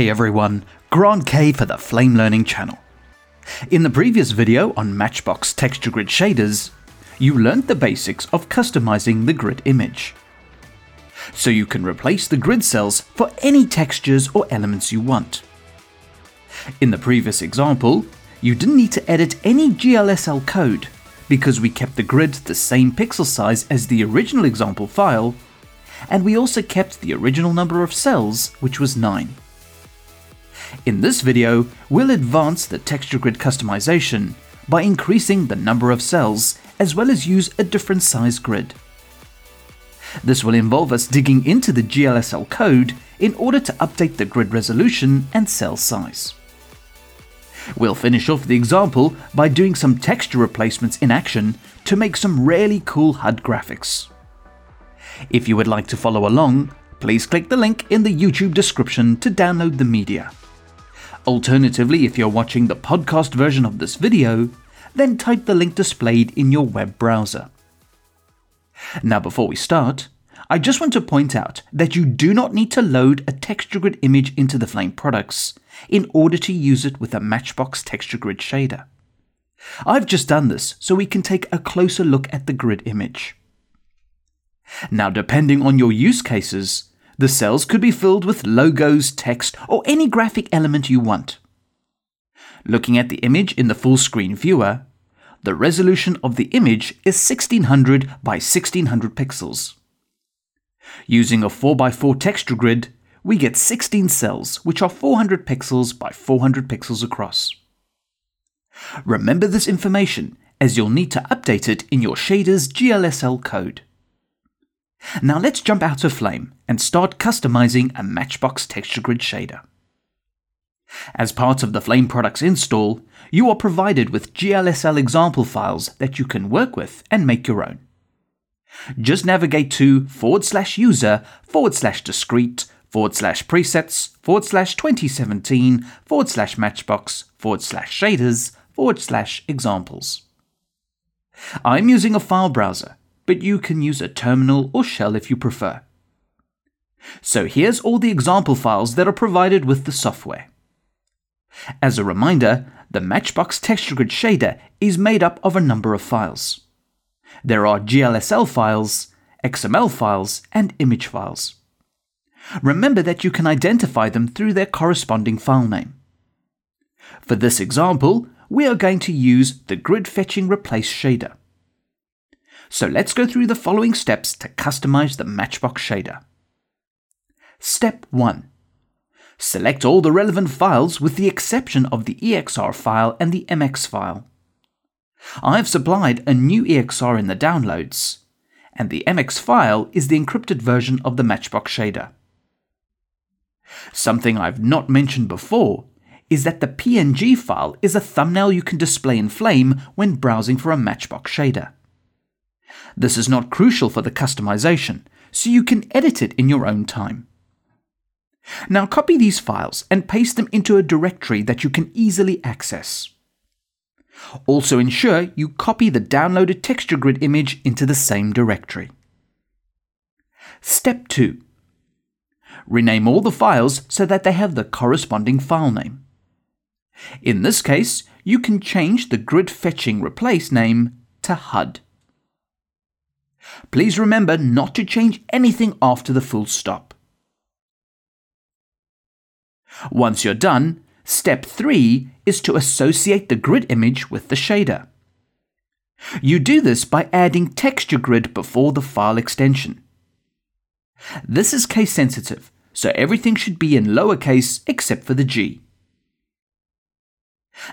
Hey everyone, Grant Kay for the Flame Learning channel. In the previous video on Matchbox texture grid shaders, you learned the basics of customizing the grid image. So you can replace the grid cells for any textures or elements you want. In the previous example, you didn't need to edit any GLSL code because we kept the grid the same pixel size as the original example file, and we also kept the original number of cells, which was 9. In this video, we'll advance the texture grid customization by increasing the number of cells as well as use a different size grid. This will involve us digging into the GLSL code in order to update the grid resolution and cell size. We'll finish off the example by doing some texture replacements in action to make some really cool HUD graphics. If you would like to follow along, please click the link in the YouTube description to download the media. Alternatively, if you're watching the podcast version of this video, then type the link displayed in your web browser. Now, before we start, I just want to point out that you do not need to load a texture grid image into the Flame products in order to use it with a Matchbox texture grid shader. I've just done this so we can take a closer look at the grid image. Now, depending on your use cases, the cells could be filled with logos, text, or any graphic element you want. Looking at the image in the full screen viewer, the resolution of the image is 1600 by 1600 pixels. Using a 4x4 texture grid, we get 16 cells, which are 400 pixels by 400 pixels across. Remember this information as you'll need to update it in your shader's GLSL code. Now let's jump out of Flame and start customizing a Matchbox texture grid shader. As part of the Flame products install, you are provided with GLSL example files that you can work with and make your own. Just navigate to forward slash user forward slash discreet forward slash presets forward slash 2017 forward slash matchbox forward slash shaders forward slash examples. I'm using a file browser but you can use a terminal or shell if you prefer. So here's all the example files that are provided with the software. As a reminder, the Matchbox Texture Grid shader is made up of a number of files. There are GLSL files, XML files, and image files. Remember that you can identify them through their corresponding file name. For this example, we are going to use the Grid Fetching Replace shader. So let's go through the following steps to customize the Matchbox shader. Step 1. Select all the relevant files with the exception of the EXR file and the MX file. I've supplied a new EXR in the downloads, and the MX file is the encrypted version of the Matchbox shader. Something I've not mentioned before is that the PNG file is a thumbnail you can display in Flame when browsing for a Matchbox shader. This is not crucial for the customization, so you can edit it in your own time. Now copy these files and paste them into a directory that you can easily access. Also ensure you copy the downloaded texture grid image into the same directory. Step 2. Rename all the files so that they have the corresponding file name. In this case, you can change the grid fetching replace name to HUD. Please remember not to change anything after the full stop. Once you're done, step 3 is to associate the grid image with the shader. You do this by adding texture grid before the file extension. This is case sensitive, so everything should be in lowercase except for the G.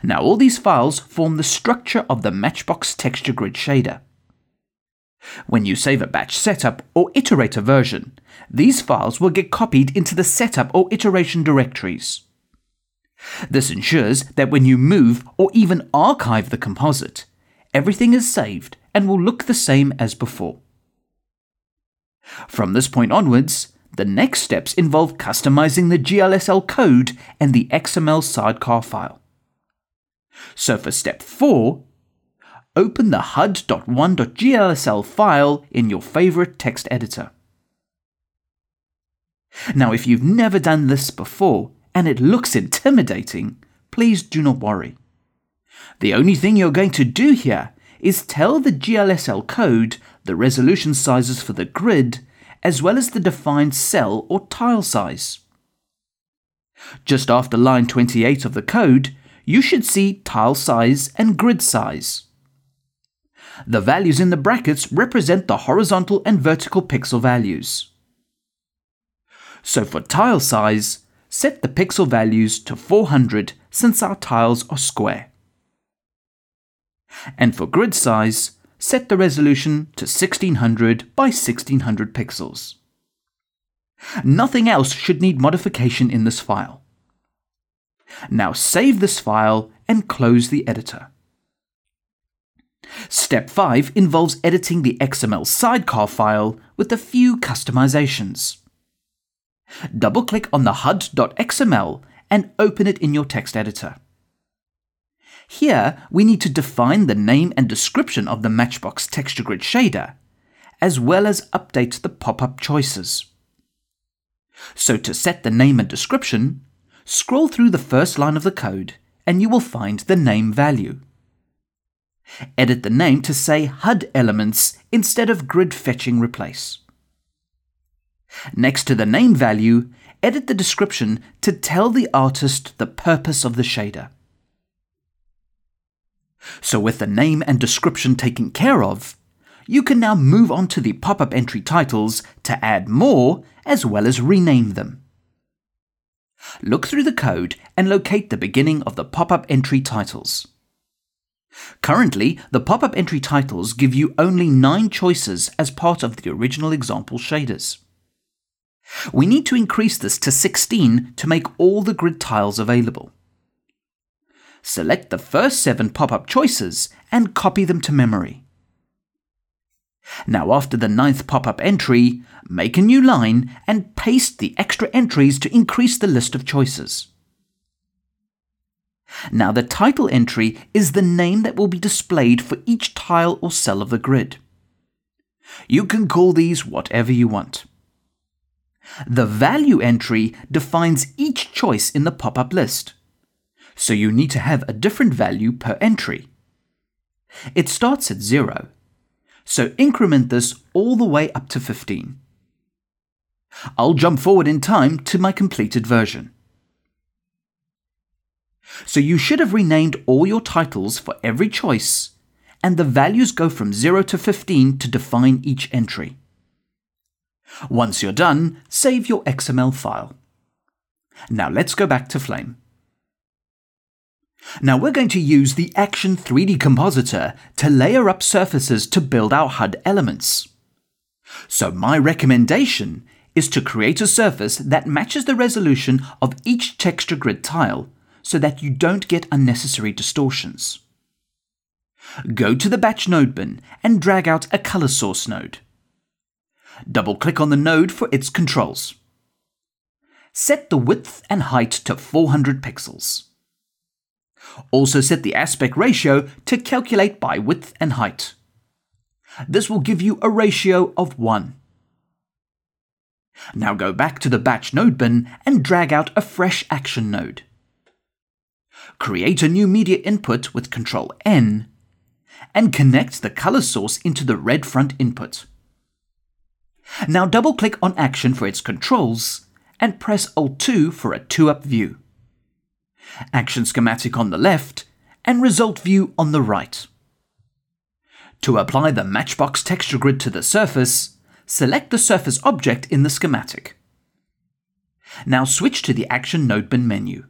Now all these files form the structure of the Matchbox texture grid shader. When you save a batch setup or iterator version, these files will get copied into the setup or iteration directories. This ensures that when you move or even archive the composite, everything is saved and will look the same as before. From this point onwards, the next steps involve customizing the GLSL code and the XML sidecar file. So for step 4, open the hud.1.glsl file in your favorite text editor. Now, if you've never done this before and it looks intimidating, please do not worry. The only thing you're going to do here is tell the GLSL code the resolution sizes for the grid as well as the defined cell or tile size. Just after line 28 of the code, you should see tile size and grid size. The values in the brackets represent the horizontal and vertical pixel values. So for tile size, set the pixel values to 400 since our tiles are square. And for grid size, set the resolution to 1600 by 1600 pixels. Nothing else should need modification in this file. Now save this file and close the editor. Step 5 involves editing the XML sidecar file with a few customizations. Double-click on the HUD.xml and open it in your text editor. Here, we need to define the name and description of the Matchbox texture grid shader, as well as update the pop-up choices. So to set the name and description, scroll through the first line of the code and you will find the name value. Edit the name to say HUD elements instead of grid fetching replace. Next to the name value, edit the description to tell the artist the purpose of the shader. So with the name and description taken care of, you can now move on to the pop-up entry titles to add more as well as rename them. Look through the code and locate the beginning of the pop-up entry titles. Currently, the pop-up entry titles give you only 9 choices as part of the original example shaders. We need to increase this to 16 to make all the grid tiles available. Select the first 7 pop-up choices and copy them to memory. Now after the ninth pop-up entry, make a new line and paste the extra entries to increase the list of choices. Now the title entry is the name that will be displayed for each tile or cell of the grid. You can call these whatever you want. The value entry defines each choice in the pop-up list, so you need to have a different value per entry. It starts at 0 so increment this all the way up to 15. I'll jump forward in time to my completed version. So you should have renamed all your titles for every choice, and the values go from 0 to 15 to define each entry. Once you're done, save your XML file. Now let's go back to Flame. Now we're going to use the Action 3D Compositor to layer up surfaces to build our HUD elements. So my recommendation is to create a surface that matches the resolution of each texture grid tile so that you don't get unnecessary distortions. Go to the Batch node bin and drag out a color source node. Double-click on the node for its controls. Set the width and height to 400 pixels. Also set the aspect ratio to calculate by width and height. This will give you a ratio of 1. Now go back to the batch node bin and drag out a fresh action node. Create a new media input with Ctrl N and connect the color source into the red front input. Now double click on action for its controls and press Alt 2 for a 2-up view action schematic on the left, and result view on the right. To apply the Matchbox texture grid to the surface, select the surface object in the schematic. Now switch to the Action Node Bin menu.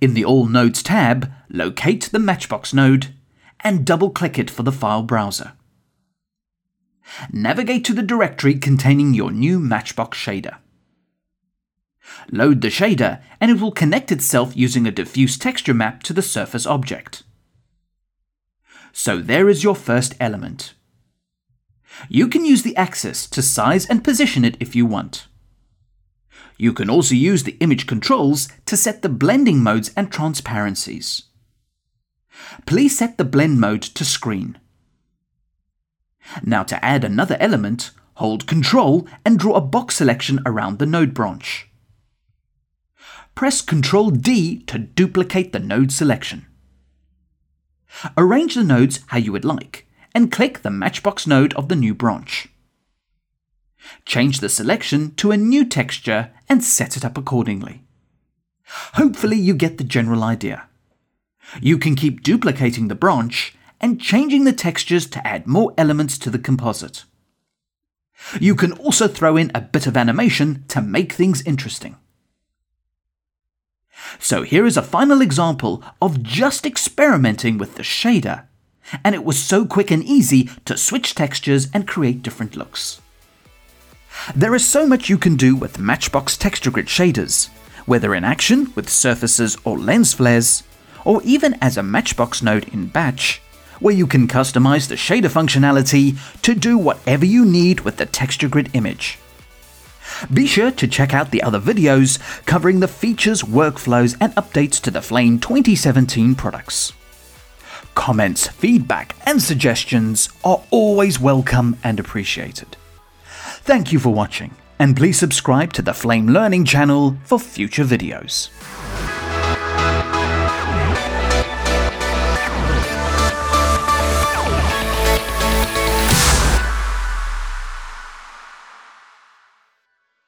In the All Nodes tab, locate the Matchbox node and double-click it for the file browser. Navigate to the directory containing your new Matchbox shader. Load the shader and it will connect itself using a diffuse texture map to the surface object. So there is your first element. You can use the axis to size and position it if you want. You can also use the image controls to set the blending modes and transparencies. Please set the blend mode to screen. Now to add another element, hold Ctrl and draw a box selection around the node branch. press Ctrl D to duplicate the node selection. Arrange the nodes how you would like, and click the Matchbox node of the new branch. Change the selection to a new texture and set it up accordingly. Hopefully you get the general idea. You can keep duplicating the branch and changing the textures to add more elements to the composite. You can also throw in a bit of animation to make things interesting. So here is a final example of just experimenting with the shader, and it was so quick and easy to switch textures and create different looks. There is so much you can do with Matchbox Texture Grid shaders, whether in action with surfaces or lens flares, or even as a Matchbox node in Batch, where you can customize the shader functionality to do whatever you need with the texture grid image. Be sure to check out the other videos covering the features, workflows, and updates to the Flame 2017 products. Comments, feedback, and suggestions are always welcome and appreciated. Thank you for watching, and please subscribe to the Flame Learning channel for future videos.